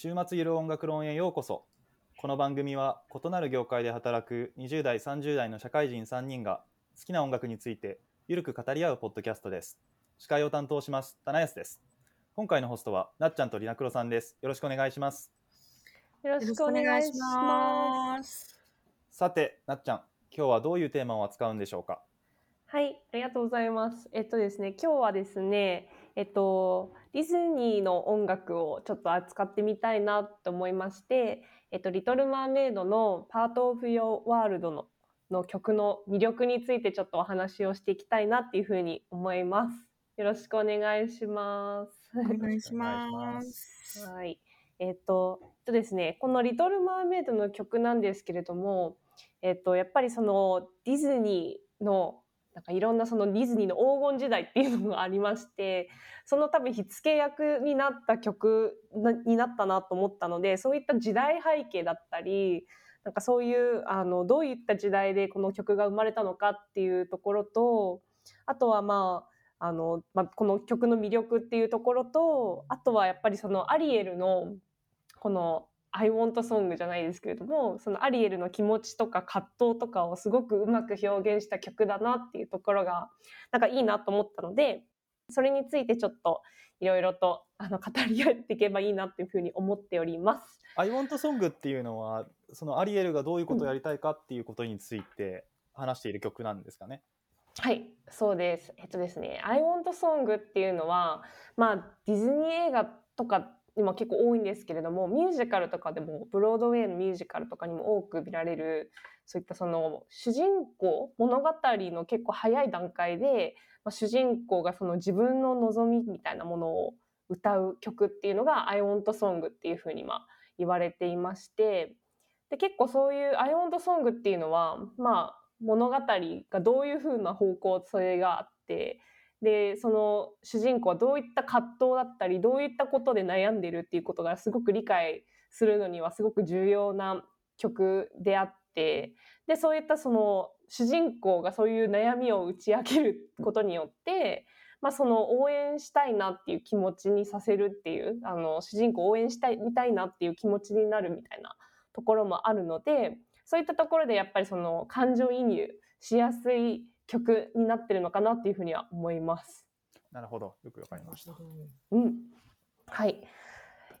週末ゆる音楽論へようこそ。この番組は異なる業界で働く20代、30代の社会人3人が好きな音楽についてゆるく語り合うポッドキャストです。司会を担当します、棚安です。今回のホストはなっちゃんとりなくろさんです。よろしくお願いします。よろしくお願いします。す。さて、なっちゃん、今日はどういうテーマを扱うんでしょうか？はい、ありがとうございます。えっとですね、今日はですね、えっと、ディズニーの音楽をちょっと扱ってみたいなと思いまして、えっと、リトル・マーメイドの Part of Your World のの曲の魅力についてちょっとお話をしていきたいなっていうふうに思います。よろしくお願いします。お願いします。はい。えっ、と、えっとですね、このリトル・マーメイドの曲なんですけれども、えっ、と、やっぱりそのディズニーの、なんかいろんなそのディズニーの黄金時代っていうのがありまして、その多分火付け役になった曲になったなと思ったので、そういった時代背景だったり、なんかそういう、あの、どういった時代でこの曲が生まれたのかっていうところと、あとはまあ、あの、まあ、この曲の魅力っていうところと、あとはやっぱりそのアリエルの、この I want song じゃないですけれども、そのアリエルの気持ちとか葛藤とかをすごくうまく表現した曲だなっていうところが、なんかいいなと思ったので、それについてちょっといろいろとあの語り合っていけばいいなっていうふうに思っております。I want song っていうのは、そのアリエルがどういうことをやりたいかっていうことについて話している曲なんですかね？はい、そうです。えっとですね、I want song っていうのは、まあ、ディズニー映画とかにも結構多いんですけれども、ミュージカルとかでも、ブロードウェイのミュージカルとかにも多く見られる、そういったその主人公、物語の結構早い段階で、まあ、主人公がその自分の望みみたいなものを歌う曲っていうのが I want song っていうふうにま言われていまして、で結構そういう I want song っていうのは、まあ、物語がどういうふうな方向性があって、で、その主人公はどういった葛藤だったり、どういったことで悩んでるっていうことがすごく理解するのにはすごく重要な曲であって、で、そういったその主人公がそういう悩みを打ち明けることによって、まあその応援したいなっていう気持ちにさせるっていう、あの、主人公を応援したい、みたいなっていう気持ちになるみたいなところもあるので、そういったところでやっぱりその感情移入しやすい曲になってるのかなっていうふうには思います。なるほど。よくわかりました。うん。はい。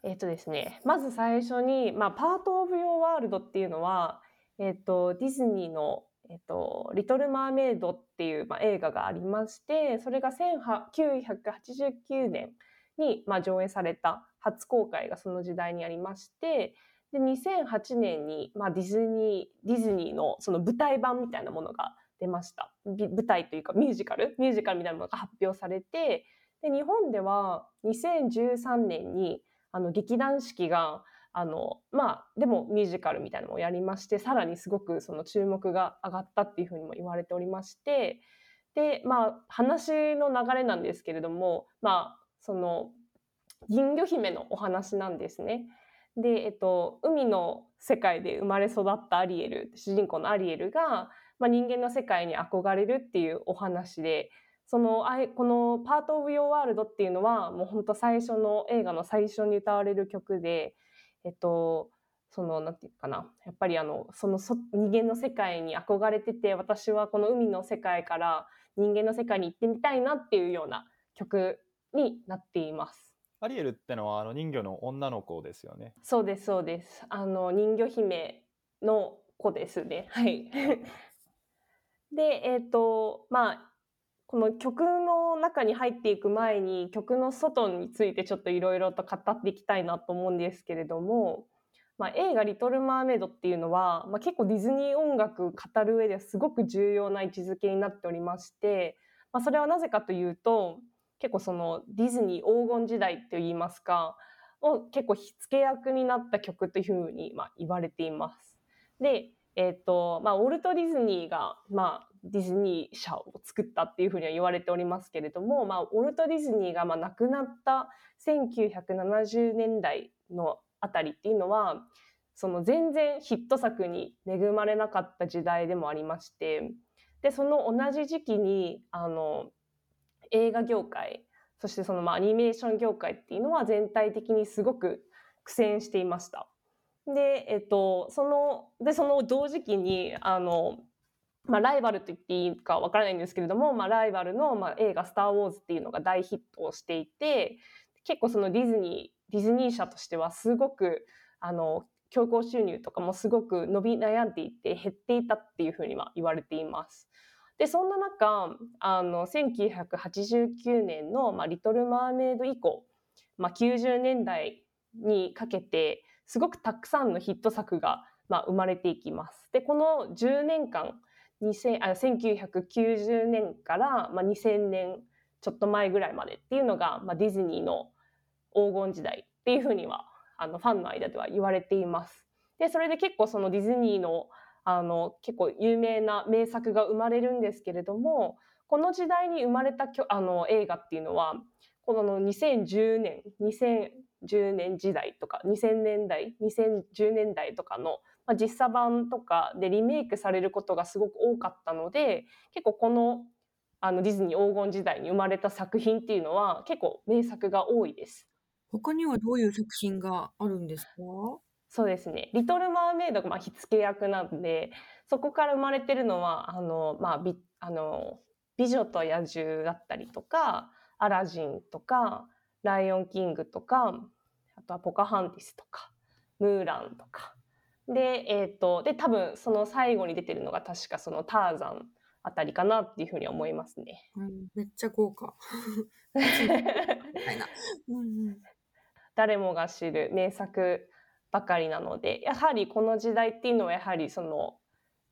えっ、とですね、まず最初に、まあ、Part of Your World っていうのは、えっ、と、ディズニーの、えっ、と、リトル・マーメイドっていう、まあ、映画がありまして、それが1989年に、まあ、上映された初公開がその時代にありまして、で、2008年に、まあ、ディズニー、ディズニーのその舞台版みたいなものが出ました。舞台というかミュージカル？ミュージカルみたいなものが発表されて、で、日本では2013年に、あの、劇団四季が、あの、まあ、でもミュージカルみたいなのをやりまして、さらにすごくその注目が上がったっていうふうにも言われておりまして、で、まあ、話の流れなんですけれども、まあ、その、人魚姫のお話なんですね。で、えっと、海の世界で生まれ育ったアリエル、主人公のアリエルが、まあ、人間の世界に憧れるっていうお話で、その、この Part of Your World っていうのは、もう本当最初の映画の最初に歌われる曲で、えっと、その、なんていうかな。やっぱりあの、そのそ人間の世界に憧れてて、私はこの海の世界から人間の世界に行ってみたいなっていうような曲になっています。アリエルってのはあの人魚の女の子ですよね。そうです、そうです。あの、人魚姫の子ですね。はい。で、えっ、と、まあ、この曲の中に入っていく前に曲の外についてちょっといろいろと語っていきたいなと思うんですけれども、まあ、映画リトル・マーメイドっていうのは、まあ、結構ディズニー音楽語る上ではすごく重要な位置づけになっておりまして、まあ、それはなぜかというと、結構そのディズニー黄金時代といいますか、を結構火付け役になった曲というふうにまあ言われています。で、えっ、と、まあ、ウォルト・ディズニーが、まあ、ディズニー社を作ったっていうふうには言われておりますけれども、まあ、ウォルト・ディズニーがまあ亡くなった1970年代のあたりっていうのは、その全然ヒット作に恵まれなかった時代でもありまして、で、その同じ時期に、あの、映画業界、そしてそのまあアニメーション業界っていうのは全体的にすごく苦戦していました。で、えっと、その、で、その同時期に、あの、まあ、ライバルと言っていいかわからないんですけれども、まあ、ライバルの、まあ、映画「スター・ウォーズ」っていうのが大ヒットをしていて結構そのディズニーディズニー社としてはすごくあの強行収入とかもすごく伸び悩んでいて減っていたっていうふうには言われています。でそんな中あの1989年の、まあ「リトル・マーメイド」以降、まあ、90年代にかけてすごくたくさんのヒット作が、まあ、生まれていきます。でこの10年間2000あ1990年から、まあ、2000年ちょっと前ぐらいまでっていうのが、まあ、ディズニーの黄金時代っていうふうにはあのファンの間では言われています。でそれで結構そのディズニーのあの結構有名な名作が生まれるんですけれどもこの時代に生まれたあの映画っていうのはこの2010年2010年時代とか2000年代2010年代とかの、まあ、実写版とかでリメイクされることがすごく多かったので結構このあのディズニー黄金時代に生まれた作品っていうのは結構名作が多いです。他にはどういう作品があるんですか？そうですね。リトル・マーメイドがまあ火付け役なんで、そこから生まれてるのは、あの、まあ、びあの美女と野獣だったりとか、アラジンとか、ライオンキングとか、あとはポカハンティスとか、ムーランとか。で、えっ、ー、と、で、多分その最後に出てるのが確かそのターザンあたりかなっていうふうに思いますね。うん、めっちゃ豪華。誰もが知る名作ばかりなのでやはりこの時代っていうのはやはりその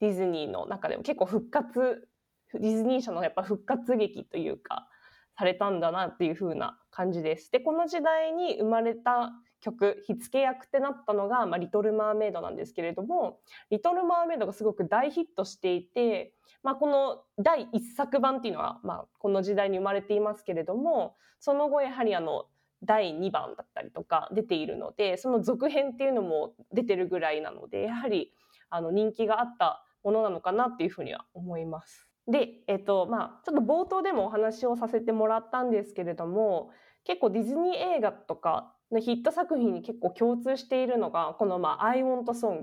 ディズニーの中でも結構復活ディズニー社のやっぱ復活劇というかされたんだなっていう風な感じです。でこの時代に生まれた曲火付け役ってなったのが、まあ、リトル・マーメイドなんですけれどもリトル・マーメイドがすごく大ヒットしていて、まあ、この第1作版っていうのは、まあ、この時代に生まれていますけれどもその後やはりあの第2番だったりとか出ているのでその続編っていうのも出てるぐらいなのでやはりあの人気があったものなのかなっていうふうには思います。で、えっとまあ、ちょっと冒頭でもお話をさせてもらったんですけれども結構ディズニー映画とかのヒット作品に結構共通しているのがこの、まあ「I want song」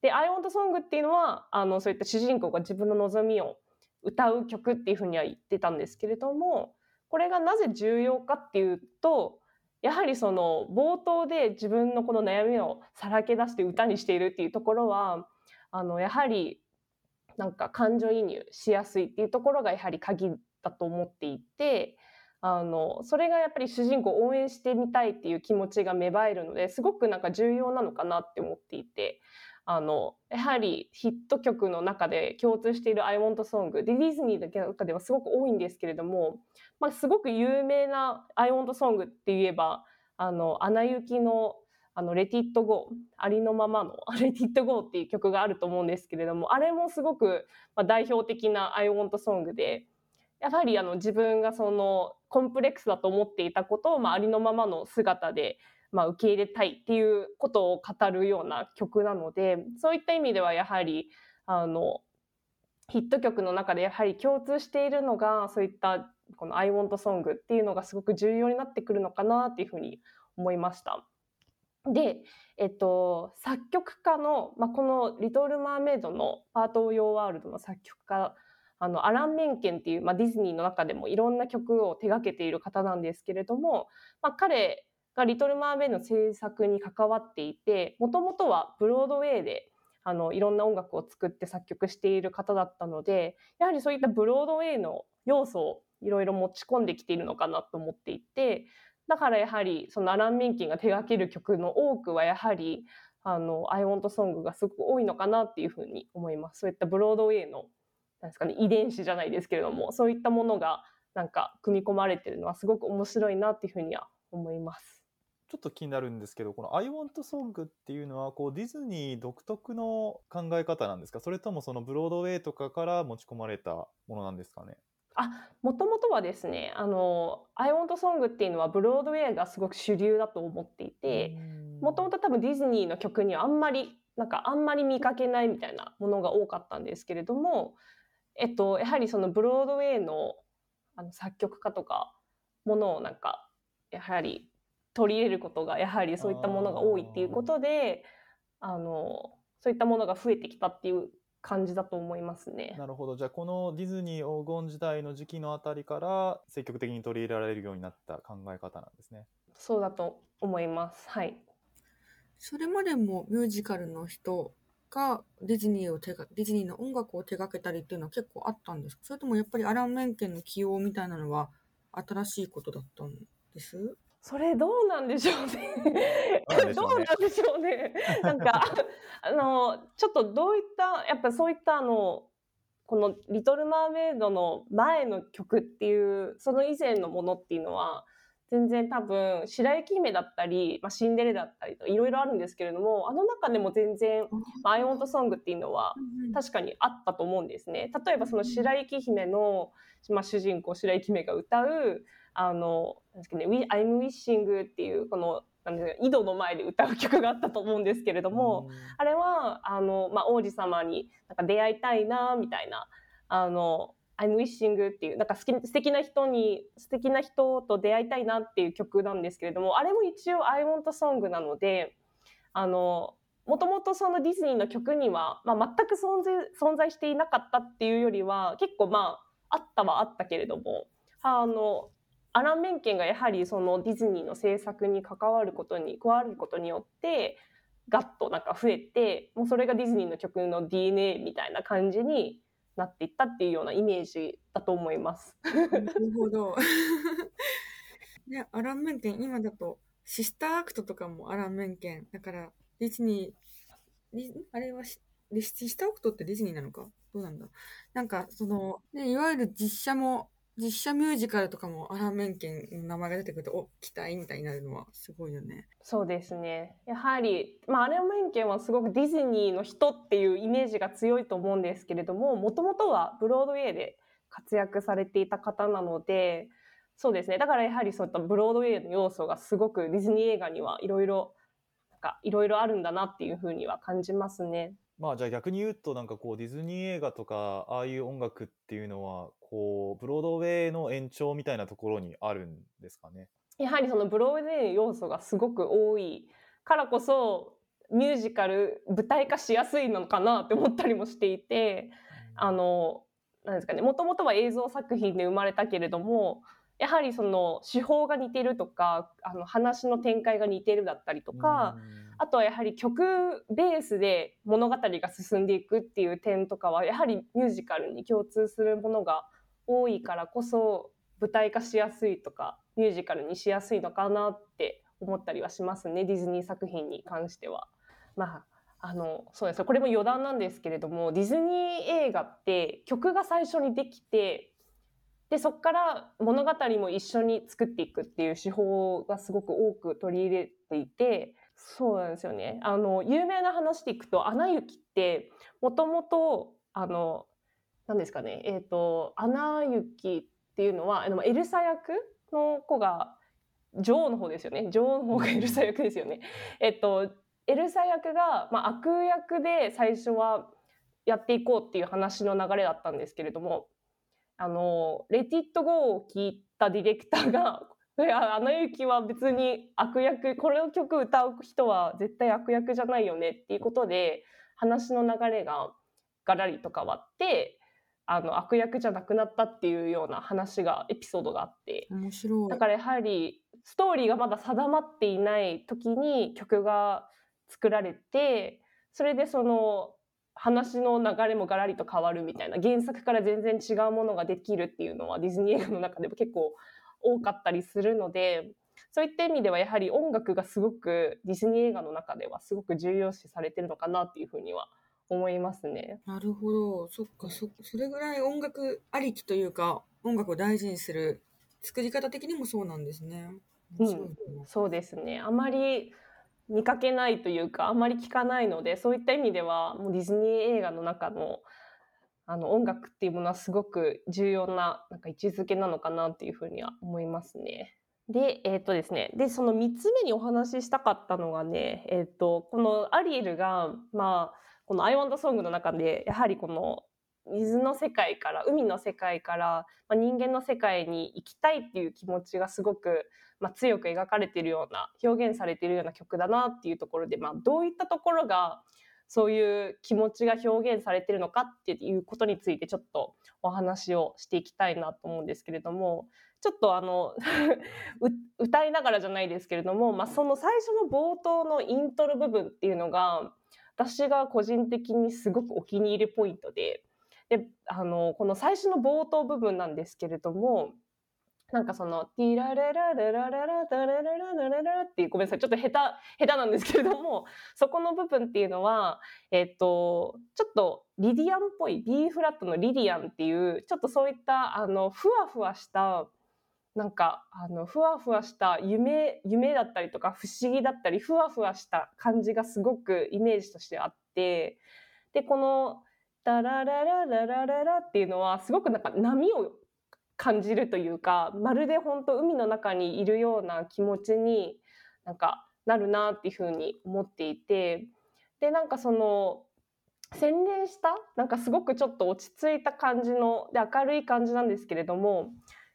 で「I want song」っていうのはあのそういった主人公が自分の望みを歌う曲っていうふうには言ってたんですけれどもこれがなぜ重要かっていうとやはりその冒頭で自分のこの悩みをさらけ出して歌にしているっていうところはあのやはりなんか感情移入しやすいっていうところがやはり鍵だと思っていてあのそれがやっぱり主人公を応援してみたいっていう気持ちが芽生えるのですごくなんか重要なのかなって思っていてあのやはりヒット曲の中で共通している「I want song」でディズニーだけの中ではすごく多いんですけれども、まあ、すごく有名な「I want song」って言えばあのアナ雪のあの、レティットゴー、ありのままの、レティットゴーっていう曲があると思うんですけれども、あれもすごく、ま、代表的な I want song で、やはりあの自分がそのコンプレックスだと思っていたことを、まあ、ありのままの姿でまあ、受け入れたいっていうことを語るような曲なのでそういった意味ではやはりあのヒット曲の中でやはり共通しているのがそういったこの「I want song」っていうのがすごく重要になってくるのかなっていうふうに思いました。で、えっと、作曲家の、まあ、この「リトル・マーメイド」の「パート・オブ・ヨー・ワールド」の作曲家あのアラン・メンケンっていう、まあ、ディズニーの中でもいろんな曲を手がけている方なんですけれども、まあ、彼が「リトル・マーメイド」の制作に関わっていてもともとはブロードウェイであのいろんな音楽を作って作曲している方だったのでやはりそういったブロードウェイの要素をいろいろ持ち込んできているのかなと思っていてだからやはりそのアラン・ミンキンが手掛ける曲の多くはやはりあの「I want song」がすごく多いのかなっていうふうに思います。そういったブロードウェイのなんですか、ね、遺伝子じゃないですけれどもそういったものがなんか組み込まれてるのはすごく面白いなっていうふうには思います。ちょっと気になるんですけど、この I want song っていうのは、こうディズニー独特の考え方なんですか？それともそのブロードウェイとかから持ち込まれたものなんですかね？あ、もともとはですね、あの、I want song っていうのはブロードウェイがすごく主流だと思っていて、もともと多分ディズニーの曲にはあんまり、なんかあんまり見かけないみたいなものが多かったんですけれども、えっと、やはりそのブロードウェイのあの作曲家とかものをなんか、やはり取り入れることがやはりそういったものが多いっていうことであのそういったものが増えてきたっていう感じだと思いますね。なるほど。じゃあ、このディズニー黄金時代の時期のあたりから積極的に取り入れられるようになった考え方なんですね。そうだと思います。はい。それまでもミュージカルの人がディズニーを手が、ディズニーの音楽を手掛けたりっていうのは結構あったんですか？それともやっぱりアラン・メンケンの起用みたいなのは新しいことだったんです？それどうなんでしょうね。どうなんでしょうね。なんかあのちょっとどういったやっぱそういったあのこの「リトル・マーメイド」の前の曲っていうその以前のものっていうのは全然多分白雪姫だったり、まあ、シンデレラだったりといろいろあるんですけれどもあの中でも全然「まあ、アイ・オント・ソング」っていうのは確かにあったと思うんですね。例えばその白雪姫の、まあ、主人公白雪姫が歌うあのなんですかね「We- I'm Wishing」っていうこのなんですか井戸の前で歌う曲があったと思うんですけれども、あれはあの、まあ、王子様になんか出会いたいなみたいなあの「I'm Wishing」っていうなんか好き素敵な人に素敵な人と出会いたいなっていう曲なんですけれどもあれも一応「I Want Song」なのであのもともとそのディズニーの曲には、まあ、全く存在存在していなかったっていうよりは結構まああったはあったけれどもあのアラン・メンケンがやはりそのディズニーの制作に関わることに加わることによってガッとなんか増えてもうそれがディズニーの曲の DNA みたいな感じになっていったっていうようなイメージだと思います。なるほど。ね、アラン・メンケン、今だと、 Sister Act とかもアラン・メンケン。だから、ディズニー、あれは Sister Act ってディズニーなのか？どうなんだ？なんか、その、ね、いわゆる実写も、実写ミュージカルとかもアラン・メンケンの名前が出てくると、お、期待みたいになるのはすごいよね。そうですねやはり、まあ、アラン・メンケンはすごくディズニーの人っていうイメージが強いと思うんですけれどももともとはブロードウェイで活躍されていた方なのでそうですねだからやはりそういったブロードウェイの要素がすごくディズニー映画にはいろいろいろいろあるんだなっていうふうには感じますね。まあじゃあ逆に言うとなんかこうディズニー映画とかああいう音楽っていうのはこうブロードウェイの延長みたいなところにあるんですかね？やはりそのブロードウェイの要素がすごく多いからこそミュージカル舞台化しやすいのかなって思ったりもしていてあのなんですかねもともとは映像作品で生まれたけれどもやはりその手法が似てるとかあの話の展開が似てるだったりとか、あとはやはり曲ベースで物語が進んでいくっていう点とかはやはりミュージカルに共通するものが多いからこそ舞台化しやすいとかミュージカルにしやすいのかなって思ったりはしますねディズニー作品に関しては。まああのそうですこれも余談なんですけれどもディズニー映画って曲が最初にできてでそこから物語も一緒に作っていくっていう手法がすごく多く取り入れていてそうなんですよね。あの有名な話でいくと「アナ雪」ってもともとあの何ですかね。えっ、と「アナ雪」っていうのはあのエルサ役の子が女王の方ですよね。女王の方がエルサ役ですよね。えっとエルサ役が、まあ、悪役で最初はやっていこうっていう話の流れだったんですけれどもあの「レティット・ゴー」を聞いたディレクターが「いやアナ雪は別に悪役この曲歌う人は絶対悪役じゃないよね」っていうことで話の流れがガラリと変わってあの悪役じゃなくなったっていうような話がエピソードがあって面白い。だからやはりストーリーがまだ定まっていない時に曲が作られてそれでその話の流れもガラリと変わるみたいな原作から全然違うものができるっていうのはディズニー映画の中でも結構多かったりするのでそういった意味ではやはり音楽がすごくディズニー映画の中ではすごく重要視されてるのかなっていうふうには思いますね。なるほど。そっか、そ、それぐらい音楽ありきというか、音楽を大事にする作り方的にもそうなんですね。面白いなそうですねあまり見かけないというかあまり聞かないのでそういった意味ではもうディズニー映画の中のあの音楽っていうものはすごく重要ななんか位置づけなのかなっていうふうには思いますね。で、えっ、とですね、で、その3つ目にお話ししたかったのがね、えっ、と、このアリエルが、まあ、この I Want Song の中で、やはりこの水の世界から海の世界から、まあ、人間の世界に行きたいっていう気持ちがすごく、まあ、強く描かれているような表現されているような曲だなっていうところで、まあ、どういったところがそういう気持ちが表現されてるのかっていうことについてちょっとお話をしていきたいなと思うんですけれどもちょっとあの 歌いながらじゃないですけれども、まあ、その最初の冒頭のイントロ部分っていうのが私が個人的にすごくお気に入りポイントでであのこの最初の冒頭部分なんですけれどもなんかその「ティラララララララダララララララ」っていうごめんなさい。ちょっと下手下手なんですけれども そこの部分っていうのはえっとちょっとリディアンっぽい B フラットのリディアンっていうちょっとそういったあのふわふわしたなんかあのふわふわした夢夢だったりとか不思議だったりふわふわした感じがすごくイメージとしてあってでこの「ダラララララララ」っていうのはすごくなんか波を感じるというかまるで本当海の中にいるような気持ちになんかなるなっていうふうに思っていてでなんかその洗練したなんかすごくちょっと落ち着いた感じので明るい感じなんですけれども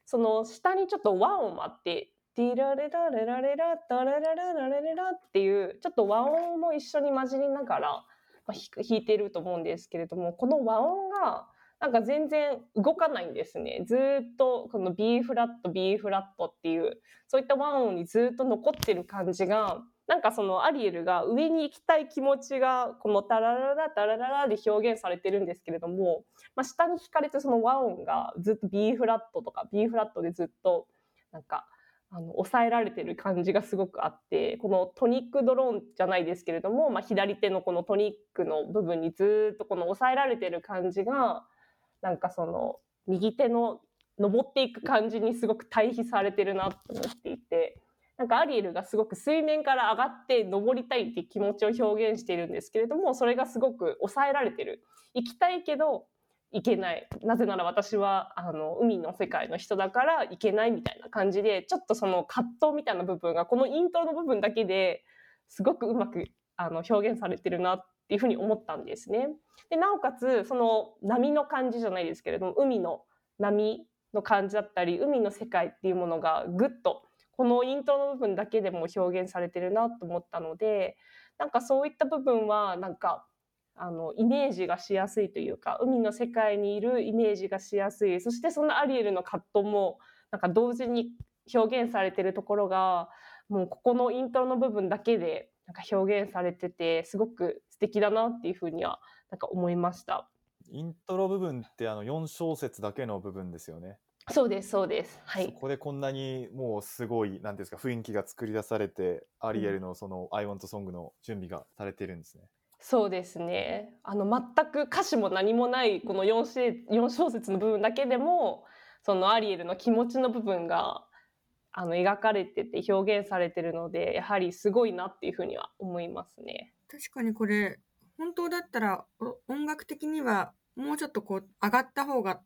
その下にちょっと和音もあってディラレラレラレラダララララレレラっていうちょっと和音も一緒に混じりながら弾いてると思うんですけれどもこの和音がなんか全然動かないんですね。ずっとこの B フラット B フラットっていうそういった和音にずっと残ってる感じがなんかそのアリエルが上に行きたい気持ちがこのタラララタラララで表現されてるんですけれども、まあ、下に引かれてその和音がずっと B フラットとか B フラットでずっとなんかあの抑えられてる感じがすごくあってこのトニックドローンじゃないですけれども、まあ、左手のこのトニックの部分にずっとこの抑えられてる感じがなんかその右手の登っていく感じにすごく対比されてるなと思っていてなんかアリエルがすごく水面から上がって登りたいっていう気持ちを表現しているんですけれどもそれがすごく抑えられてる。行きたいけど行けない。なぜなら私はあの海の世界の人だから行けないみたいな感じでちょっとその葛藤みたいな部分がこのイントロの部分だけですごくうまくあの表現されてるなっっていうふうに思ったんですね。でなおかつその波の感じじゃないですけれども海の波の感じだったり海の世界っていうものがぐっとこのイントロの部分だけでも表現されてるなと思ったのでなんかそういった部分はなんかあのイメージがしやすいというか海の世界にいるイメージがしやすいそしてそのアリエルの葛藤もなんか同時に表現されてるところがもうここのイントロの部分だけでなんか表現されててすごく素敵だなっていうふうにはなんか思いました。イントロ部分ってあの4小節だけの部分ですよね。そうですそうです。はい。そこでこんなにもうすごいなんですか雰囲気が作り出されて、アリエルのその「I Want Song」の準備がされてるんですね。そうですね。あの全く歌詞も何もないこの 4, 4小節の部分だけでもそのアリエルの気持ちの部分があの描かれてて表現されてるのでやはりすごいなっていうふうには思いますね。確かにこれ本当だったら音楽的にはもうちょっとこう上がった方が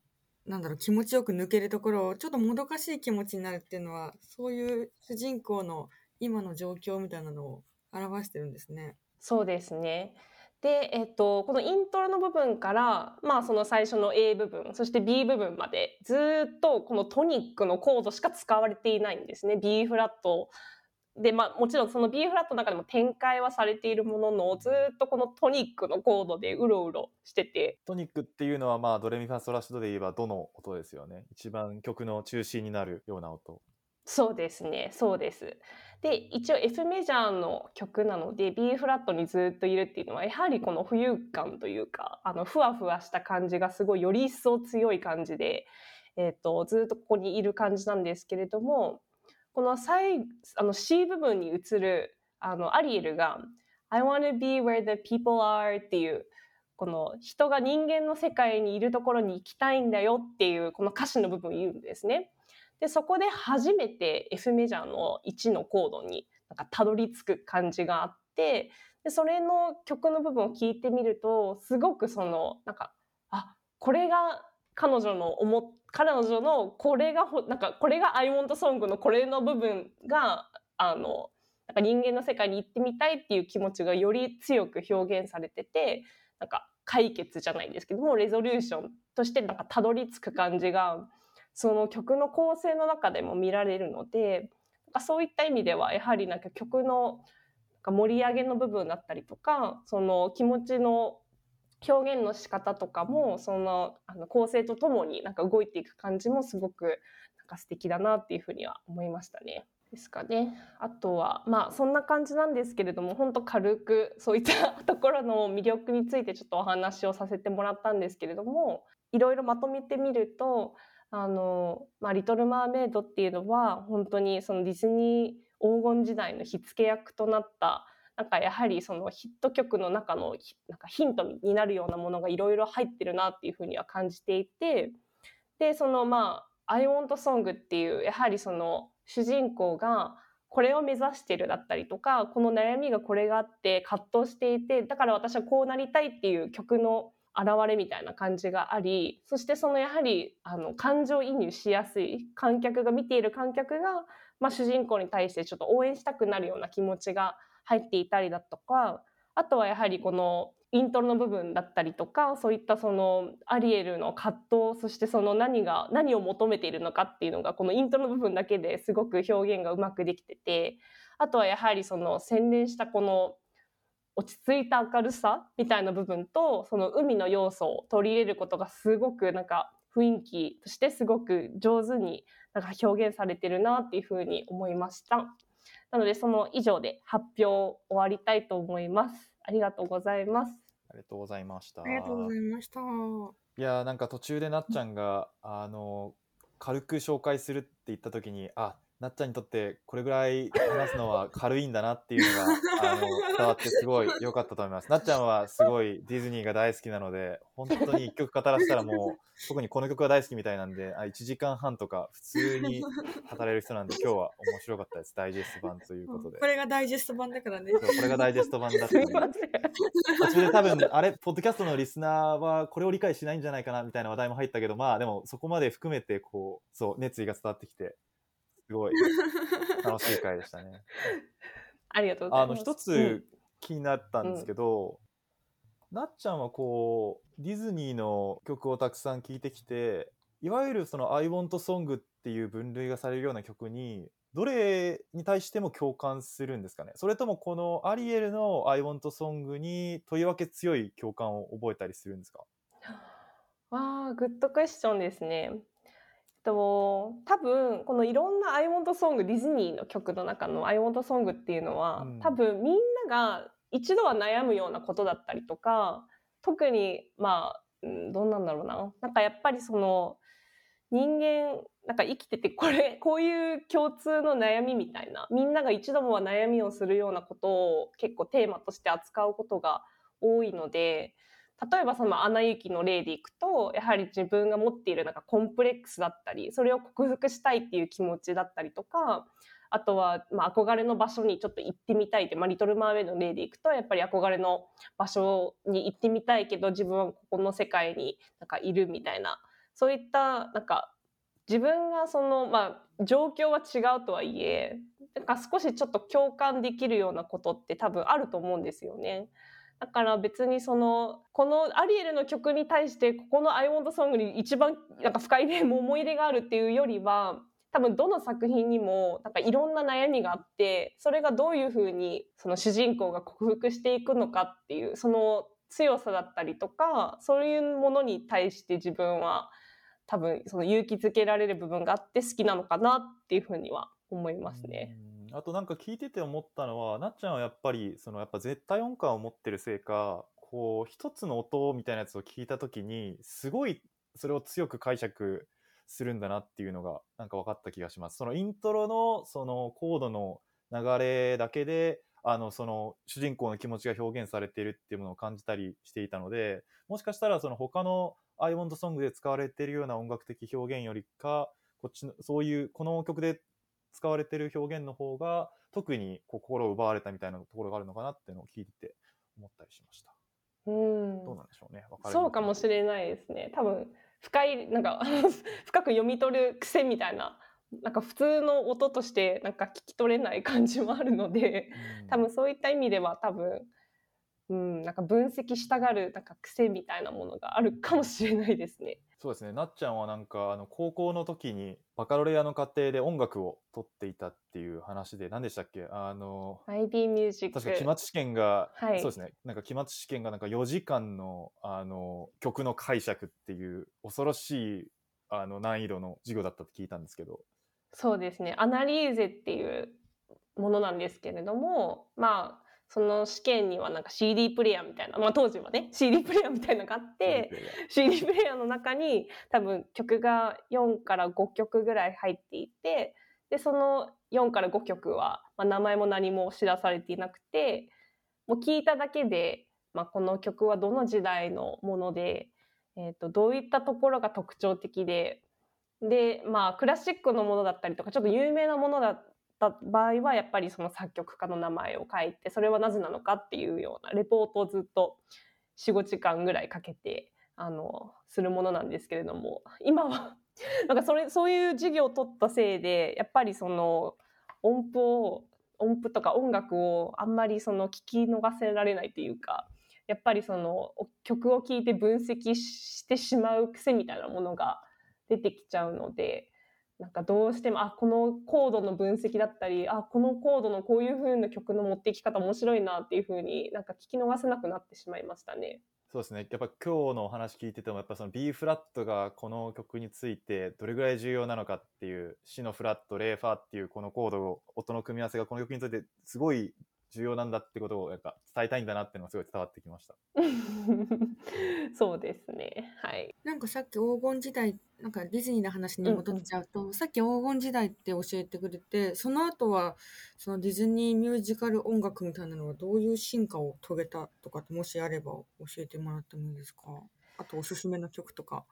なんだろう気持ちよく抜けるところをちょっともどかしい気持ちになるっていうのはそういう主人公の今の状況みたいなのを表してるんですね。そうですね。で、えっと、このイントロの部分から、まあ、その最初の A 部分そして B 部分までずっとこのトニックのコードしか使われていないんですね。B フラットで、まあ、もちろんその B フラットの中でも展開はされているもののずっとこのトニックのコードでうろうろしてて。トニックっていうのはまあドレミファソラシドで言えばどの音ですよね。一番曲の中心になるような音。そうですね。そうです。で一応 F メジャーの曲なので B フラットにずっといるっていうのはやはりこの浮遊感というかあのふわふわした感じがすごいより一層強い感じで、えーとずっとここにいる感じなんですけれどもこの最あの C 部分に移るあのアリエルが「I wanna be where the people are」っていうこの人が人間の世界にいるところに行きたいんだよっていうこの歌詞の部分を言うんですね。でそこで初めて F メジャーの1のコードになんかたどり着く感じがあってでそれの曲の部分を聞いてみるとすごくそのなんかあこれが彼女の思彼女のこれがなんかこれが「I want song」のこれの部分があのなんか人間の世界に行ってみたいっていう気持ちがより強く表現されててなんか解決じゃないですけどもレゾリューションとしてなんかたどり着く感じがその曲の構成の中でも見られるのでなんかそういった意味ではやはりなんか曲の盛り上げの部分だったりとかその気持ちの表現の仕方とかもそのあの構成とともになんか動いていく感じもすごくなんか素敵だなっていうふうには思いましたね。ですかね。あとはまあそんな感じなんですけれども本当軽くそういったところの魅力についてちょっとお話をさせてもらったんですけれどもいろいろまとめてみるとあの、まあ、リトル・マーメイドっていうのは本当にそのディズニー黄金時代の火付け役となったなんかやはりそのヒット曲の中のなんかヒントになるようなものがいろいろ入ってるなっていうふうには感じていてでそのまあ「I want song」っていうやはりその主人公がこれを目指してるだったりとかこの悩みがこれがあって葛藤していてだから私はこうなりたいっていう曲の現れみたいな感じがありそしてそのやはりあの感情移入しやすい観客が見ている観客が、まあ、主人公に対してちょっと応援したくなるような気持ちが入っていたりだとかあとはやはりこのイントロの部分だったりとかそういったそのアリエルの葛藤そしてその何が何を求めているのかっていうのがこのイントロの部分だけですごく表現がうまくできててあとはやはりその洗練したこの落ち着いた明るさみたいな部分とその海の要素を取り入れることがすごくなんか雰囲気としてすごく上手になんか表現されてるなっていうふうに思いました。なのでその以上で発表終わりたいと思います。ありがとうございます。ありがとうございました。ありがとうございました。いやなんか途中でなっちゃんが、あの軽く紹介するって言った時にあなっちゃんにとってこれぐらい話すのは軽いんだなっていうのが あの伝わってすごい良かったと思います。なっちゃんはすごいディズニーが大好きなので本当に一曲語らせたらもう特にこの曲が大好きみたいなんであ1時間半とか普通に語れる人なんで 今日は面白かったですダイジェスト版ということで。これがダイジェスト版だからね。そうこれがダイジェスト版だったんで 途中で多分あれポッドキャストのリスナーはこれを理解しないんじゃないかなみたいな話題も入ったけどまあでもそこまで含めてこうそう熱意が伝わってきてすごい楽しい回でしたね。ありがとうございます。あの一つ気になったんですけど、うん、なっちゃんはこうディズニーの曲をたくさん聴いてきていわゆるその「I want song」っていう分類がされるような曲にどれに対しても共感するんですかね？それともこのアリエルの「I want song」にとりわけ強い共感を覚えたりするんですか？わあグッドクエスチョンですね。と多分このいろんな「I want song」ディズニーの曲の中の「I want song」っていうのは、うん、多分みんなが一度は悩むようなことだったりとか特にまあ、うん、どうなんだろうな。なんかやっぱりその人間なんか生きててこれこういう共通の悩みみたいなみんなが一度もは悩みをするようなことを結構テーマとして扱うことが多いので例えばその「アナ雪」の例でいくとやはり自分が持っているなんかコンプレックスだったりそれを克服したいっていう気持ちだったりとかあとは、まあ、憧れの場所にちょっと行ってみたいって、まあ、リトル・マーメイドの例でいくとやっぱり憧れの場所に行ってみたいけど自分はここの世界になんかいるみたいなそういったなんか自分がその、まあ、状況は違うとはいえなんか少しちょっと共感できるようなことって多分あると思うんですよね。だから別にそのこのアリエルの曲に対してここの「I want song」に一番なんか深い、ね、思い入れがあるっていうよりは多分どの作品にもなんかいろんな悩みがあってそれがどういうふうにその主人公が克服していくのかっていうその強さだったりとかそういうものに対して自分は多分その勇気づけられる部分があって好きなのかなっていうふうには思いますね。あとなんか聞いてて思ったのはなっちゃんはやっぱりそのやっぱ絶対音感を持ってるせいかこう一つの音みたいなやつを聞いた時にすごいそれを強く解釈するんだなっていうのがなんか分かった気がします。そのイントロのそのコードの流れだけであのその主人公の気持ちが表現されているっていうものを感じたりしていたのでもしかしたらその他の「アイ・ワント・ソング」で使われているような音楽的表現よりかこっちのそういうこの曲で使われてる表現の方が特に心を奪われたみたいなところがあるのかなっていうのを聞いてて思ったりしました。うんどうなんでしょうね。そうかもしれないですね。多分深いなんか 深く読み取る癖みたいななんか普通の音としてなんか聞き取れない感じもあるので、多分そういった意味では多分うん、なんか分析したがるなんか癖みたいなものがあるかもしれないですね。そうですね。なっちゃんはなんかあの高校の時にバカロレアの家庭で音楽を取っていたっていう話で何でしたっけ？あの IB ミュージック。確か期末試験が、はい。そうですね。なんか期末試験がなんか4時間のあの曲の解釈っていう恐ろしいあの難易度の授業だったって聞いたんですけど。そうですね。アナリーゼっていうものなんですけれども、まあ、その試験にはなんか CD プレイヤーみたいな、まあ当時はね、CD プレイヤーみたいなのがあって、CD プレイヤーの中に多分曲が4から5曲ぐらい入っていて、で、その4から5曲は、まあ、名前も何も知らされていなくて、もう聞いただけで、まあ、この曲はどの時代のもので、えっ、と、どういったところが特徴的で、で、まあ、クラシックのものだったりとか、ちょっと有名なものだった場合は、やっぱりその作曲家の名前を書いて、それはなぜなのかっていうようなレポートをずっと4、5時間ぐらいかけて、あの、するものなんですけれども、今は、なんかそれ、そういう授業を取ったせいで、やっぱりその音符を、音符とか音楽をあんまりその聞き逃せられないというか、やっぱりその曲を聴いて分析してしまう癖みたいなものが出てきちゃうので、なんかどうしても、あ、このコードの分析だったり、あ、このコードのこういう風な曲の持っていき方面白いなっていう風になんか聞き逃せなくなってしまいましたね。そうですねやっぱ今日のお話聞いててもやっぱその B フラットがこの曲についてどれぐらい重要なのかっていうシのフラットレイファーっていうこのコード音の組み合わせがこの曲についてすごい重要なんだってことをやっぱ伝えたいんだなっていうのがすごい伝わってきました。そうですね。はい。なんかさっき黄金時代、なんかディズニーの話に戻っちゃうと、さっき黄金時代って教えてくれて、その後は、そのディズニーミュージカル音楽みたいなのはどういう進化を遂げたとかってもしあれば教えてもらってもいいですか？あとおすすめの曲とか。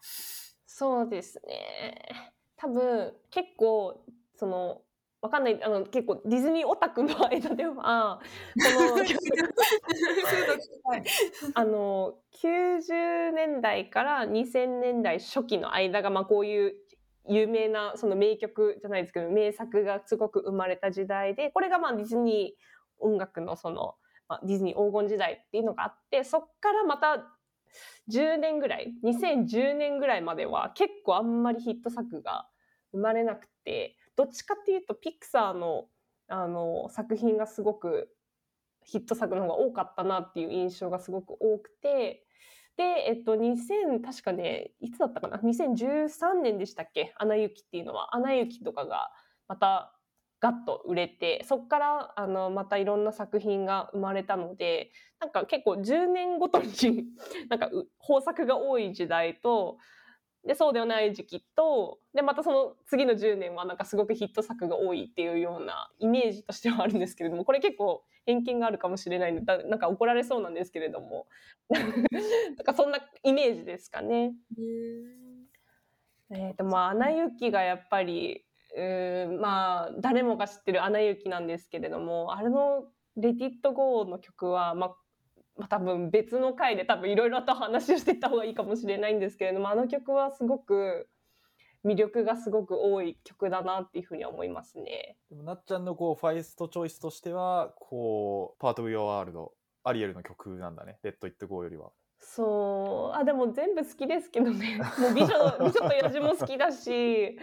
そうですね。多分結構そのわかんない。あの結構ディズニーオタクの間ではこの あの90年代から2000年代初期の間がまあこういう有名なその名曲じゃないですけど名作がすごく生まれた時代でこれがまあディズニー音楽のその、まあ、ディズニー黄金時代っていうのがあってそっからまた10年ぐらい2010年ぐらいまでは結構あんまりヒット作が生まれなくてどっちかっていうとピクサーのあの作品がすごくヒット作の方が多かったなっていう印象がすごく多くてで、えっと、2000確かねいつだったかな？2013年でしたっけ「アナ雪」っていうのは「アナ雪」とかがまたガッと売れてそこからあのまたいろんな作品が生まれたのでなんか結構10年ごとになんか豊作が多い時代とでそうではない時期とでまたその次の10年はなんかすごくヒット作が多いっていうようなイメージとしてはあるんですけれどもこれ結構偏見があるかもしれないのでだなんか怒られそうなんですけれども なんかそんなイメージですかね。えーとまあ「アナ雪」がやっぱりうーんまあ誰もが知ってる「アナ雪」なんですけれどもあれの「レディット・ゴー」の曲は、まあまあ、多分別の回で多分いろいろと話をしていった方がいいかもしれないんですけれどもあの曲はすごく魅力がすごく多い曲だなっていうふうには思いますね。でもなっちゃんのこうファイストチョイスとしてはこう「パート・オブ・ヨー・ワールド」アリエルの曲なんだね「レッド・イット・ゴー」よりは。そうあでも全部好きですけどね もう美女美女と野獣も好きだし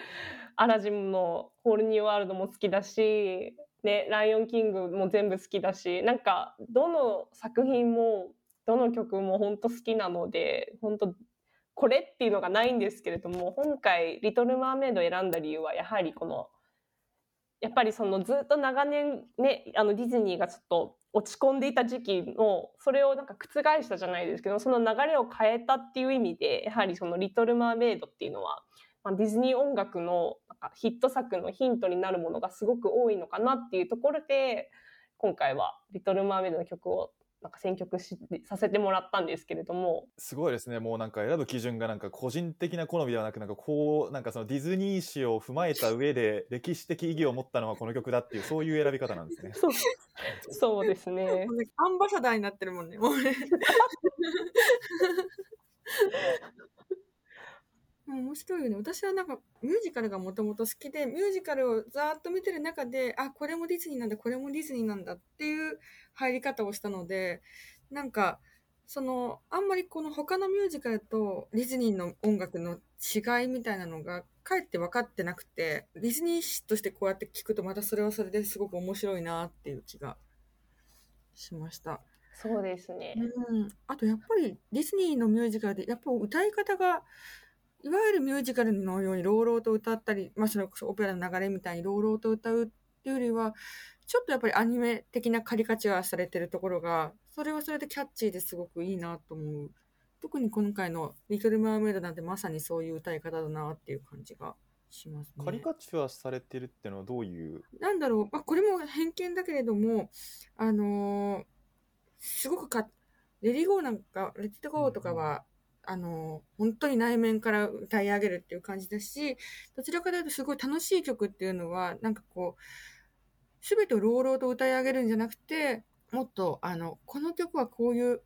アラジンの「ホールニューワールド」も好きだし、ね「ライオンキング」も全部好きだしなんかどの作品もどの曲も本当好きなので本当これっていうのがないんですけれども今回「リトル・マーメイド」選んだ理由はやはりこのやっぱりそのずっと長年ねあのディズニーがちょっと落ち込んでいた時期のそれをなんか覆したじゃないですけどその流れを変えたっていう意味でやはりその「リトル・マーメイド」っていうのは、まあ、ディズニー音楽のなんかヒット作のヒントになるものがすごく多いのかなっていうところで今回は「リトル・マーメイド」の曲をなんか選曲しさせてもらったんですけれどもすごいですねもうなんか選ぶ基準がなんか個人的な好みではなくなんかこうなんかそのディズニー史を踏まえた上で歴史的意義を持ったのはこの曲だっていうそういう選び方なんですね。そうそうですね。アンバサダーになってるもんね。もうね面白いよね。私はなんかミュージカルがもともと好きで、ミュージカルをざーっと見てる中で、あ、これもディズニーなんだ、これもディズニーなんだっていう入り方をしたので、なんか、その、あんまりこの他のミュージカルとディズニーの音楽の違いみたいなのが、かえって分かってなくて、ディズニー誌としてこうやって聞くとまたそれはそれですごく面白いなっていう気がしました。そうですね。うん。あとやっぱりディズニーのミュージカルで、やっぱ歌い方が、いわゆるミュージカルのように朗々と歌ったり、まあそれこそオペラの流れみたいに朗々と歌うっていうよりは、ちょっとやっぱりアニメ的なカリカチュアされてるところが、それはそれでキャッチーですごくいいなと思う。特に今回のリトル・マーメイドなんてまさにそういう歌い方だなっていう感じがしますね。カリカチュアされてるってのはどういう？なんだろう、まあ、これも偏見だけれども、あのーすごくか、レディゴーなんか、レディゴーとかは、あの本当に内面から歌い上げるっていう感じだし、どちらかというとすごい楽しい曲っていうのは、なんかこう、すべてを朗々と歌い上げるんじゃなくて、もっと、あの、この曲はこういう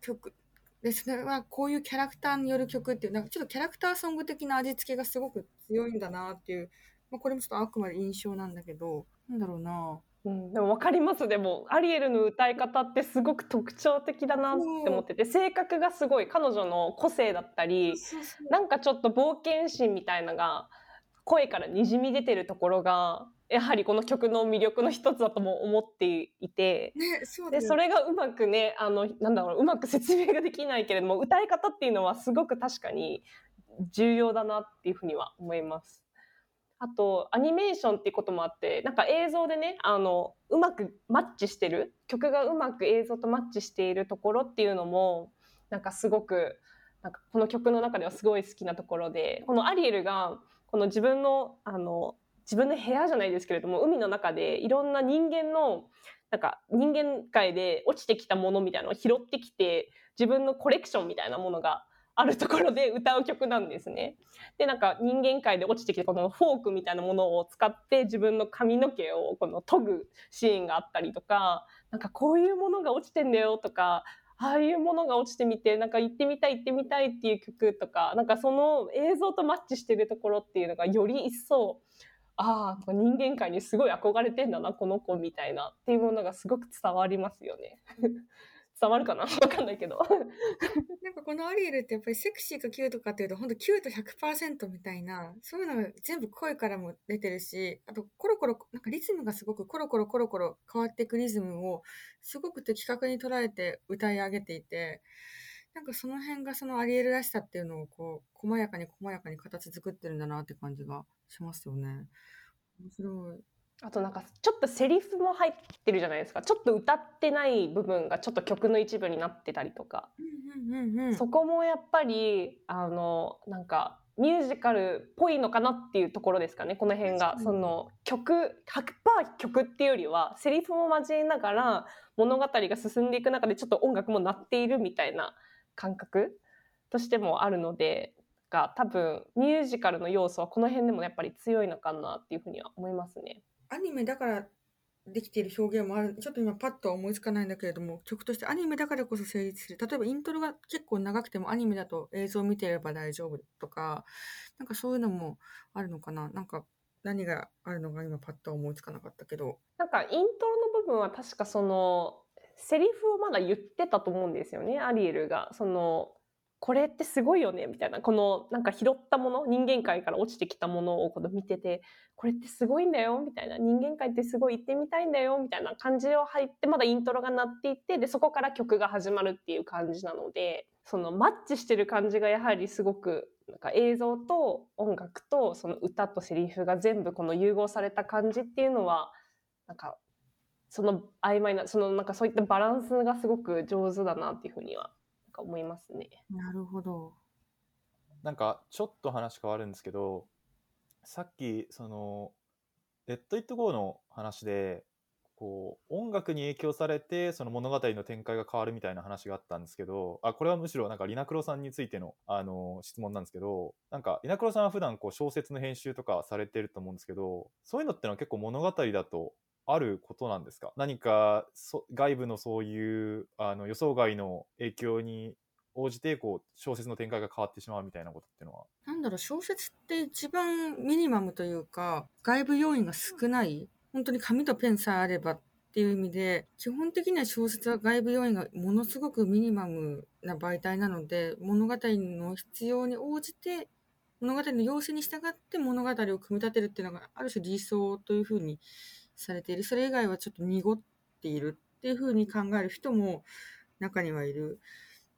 曲、で、それはこういうキャラクターによる曲っていう、なんかちょっとキャラクターソング的な味付けがすごく強いんだなっていう、まあ、これもちょっとあくまで印象なんだけど、なんだろうな。うん、でも分かります。でもアリエルの歌い方ってすごく特徴的だなって思ってて性格がすごい彼女の個性だったりなんかちょっと冒険心みたいなのが声からにじみ出てるところがやはりこの曲の魅力の一つだとも思っていてね、そでそれがうまくねあのなんだろううまく説明ができないけれども歌い方っていうのはすごく確かに重要だなっていうふうには思います。あとアニメーションっていうこともあってなんか映像でねあのうまくマッチしてる曲がうまく映像とマッチしているところっていうのもなんかすごくなんかこの曲の中ではすごい好きなところでこのアリエルがこの自分のあの自分の部屋じゃないですけれども海の中でいろんな人間のなんか人間界で落ちてきたものみたいなのを拾ってきて自分のコレクションみたいなものがあるところで歌う曲なんですね。でなんか人間界で落ちてきたこのフォークみたいなものを使って自分の髪の毛をこの研ぐシーンがあったりとかなんかこういうものが落ちてんだよとかああいうものが落ちてみてなんか行ってみたい行ってみたいっていう曲とかなんかその映像とマッチしてるところっていうのがより一層ああ人間界にすごい憧れてんだなこの子みたいなっていうものがすごく伝わりますよね。伝わるかな？わかんないけど。なんかこのアリエルってやっぱりセクシーかキュートかっていうと本当キュート100%みたいなそういうのが全部声からも出てるしあとコロコロなんかリズムがすごくコロコロコロコロ変わっていくリズムをすごく的確に捉えて歌い上げていてなんかその辺がそのアリエルらしさっていうのをこう細やかに細やかに形作ってるんだなって感じがしますよね。面白い。あとなんかちょっとセリフも入ってるじゃないですか。ちょっと歌ってない部分がちょっと曲の一部になってたりとか、うんうんうんうん。そこもやっぱりあのなんかミュージカルっぽいのかなっていうところですかね。この辺が。その曲100%曲っていうよりはセリフも交えながら物語が進んでいく中でちょっと音楽も鳴っているみたいな感覚としてもあるのでが多分ミュージカルの要素はこの辺でもやっぱり強いのかなっていうふうには思いますね。アニメだからできている表現もある。ちょっと今パッとは思いつかないんだけれども、曲としてアニメだからこそ成立する。例えばイントロが結構長くてもアニメだと映像を見てれば大丈夫とか、なんかそういうのもあるのかな。なんか何があるのか今パッとは思いつかなかったけど。なんかイントロの部分は確かそのセリフをまだ言ってたと思うんですよねアリエルがそのこれってすごいよねみたいな。このなんか拾ったもの人間界から落ちてきたものをこの見ててこれってすごいんだよみたいな。人間界ってすごい行ってみたいんだよみたいな感じを入ってまだイントロが鳴っていってでそこから曲が始まるっていう感じなのでそのマッチしてる感じがやはりすごくなんか映像と音楽とその歌とセリフが全部この融合された感じっていうのはなんかその曖昧なそのなんかそういったバランスがすごく上手だなっていうふうにはか思いますね。なるほど。なんかちょっと話変わるんですけどさっきその「レッド・イット・ゴー」の話でこう音楽に影響されてその物語の展開が変わるみたいな話があったんですけどあこれはむしろなんかリナクロさんについてのあの質問なんですけどなんかリナクロさんは普段こう小説の編集とかされてると思うんですけどそういうのってのは結構物語だとあることなんですか？何かそ外部のそういうあの予想外の影響に応じてこう小説の展開が変わってしまうみたいなことっていうのは？なんだろう、小説って一番ミニマムというか、外部要因が少ない、本当に紙とペンさえあればっていう意味で、基本的には小説は外部要因がものすごくミニマムな媒体なので、物語の必要に応じて、物語の要請に従って物語を組み立てるっていうのがある種理想というふうにされている。それ以外はちょっと濁っているっていうふうに考える人も中にはいる。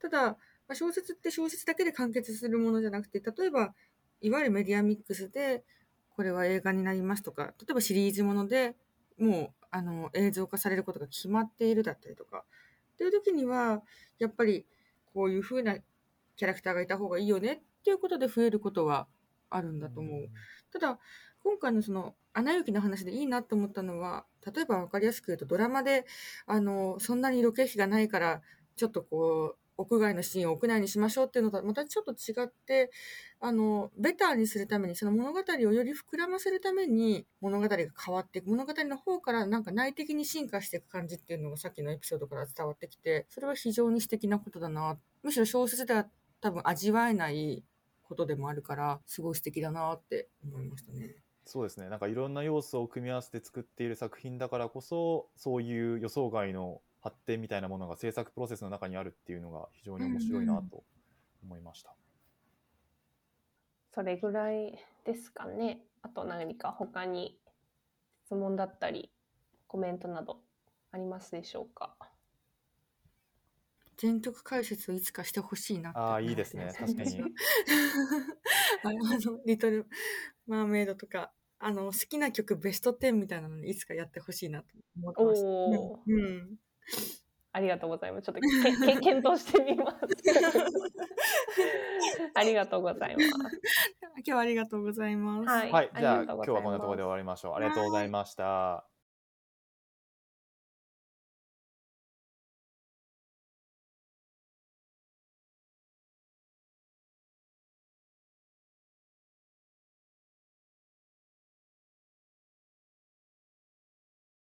ただ、小説って小説だけで完結するものじゃなくて、例えば、いわゆるメディアミックスで、これは映画になりますとか、例えばシリーズものでもうあの映像化されることが決まっているだったりとか、っていう時には、やっぱりこういう風なキャラクターがいた方がいいよねっていうことで増えることはあるんだと思う。ただ、今回のその、アナ雪の話でいいなと思ったのは、例えば分かりやすく言うと、ドラマで、あの、そんなにロケ費がないから、ちょっとこう、屋外のシーンを屋内にしましょうっていうのとはまたちょっと違って、あの、ベターにするために、その物語をより膨らませるために物語が変わっていく。物語の方からなんか内的に進化していく感じっていうのがさっきのエピソードから伝わってきて、それは非常に素敵なことだな。むしろ小説では多分味わえないことでもあるから、すごい素敵だなって思いましたね。そうですねなんかいろんな要素を組み合わせて作っている作品だからこそそういう予想外の発展みたいなものが制作プロセスの中にあるっていうのが非常に面白いなと思いました。それぐらいですかね。あと何か他に質問だったりコメントなどありますでしょうか？全曲解説をいつかしてほしいなああ、いいですね。確かに。あの、リトル・マーメイドとか、あの、好きな曲ベスト10みたいなのにいつかやってほしいなと思ってました。おうん。ありがとうございます。ちょっとけけ検討してみます。ありがとうございます。今日はありがとうございます。はい、はい、じゃあ今日はこんなところで終わりましょう。ありがとうございました。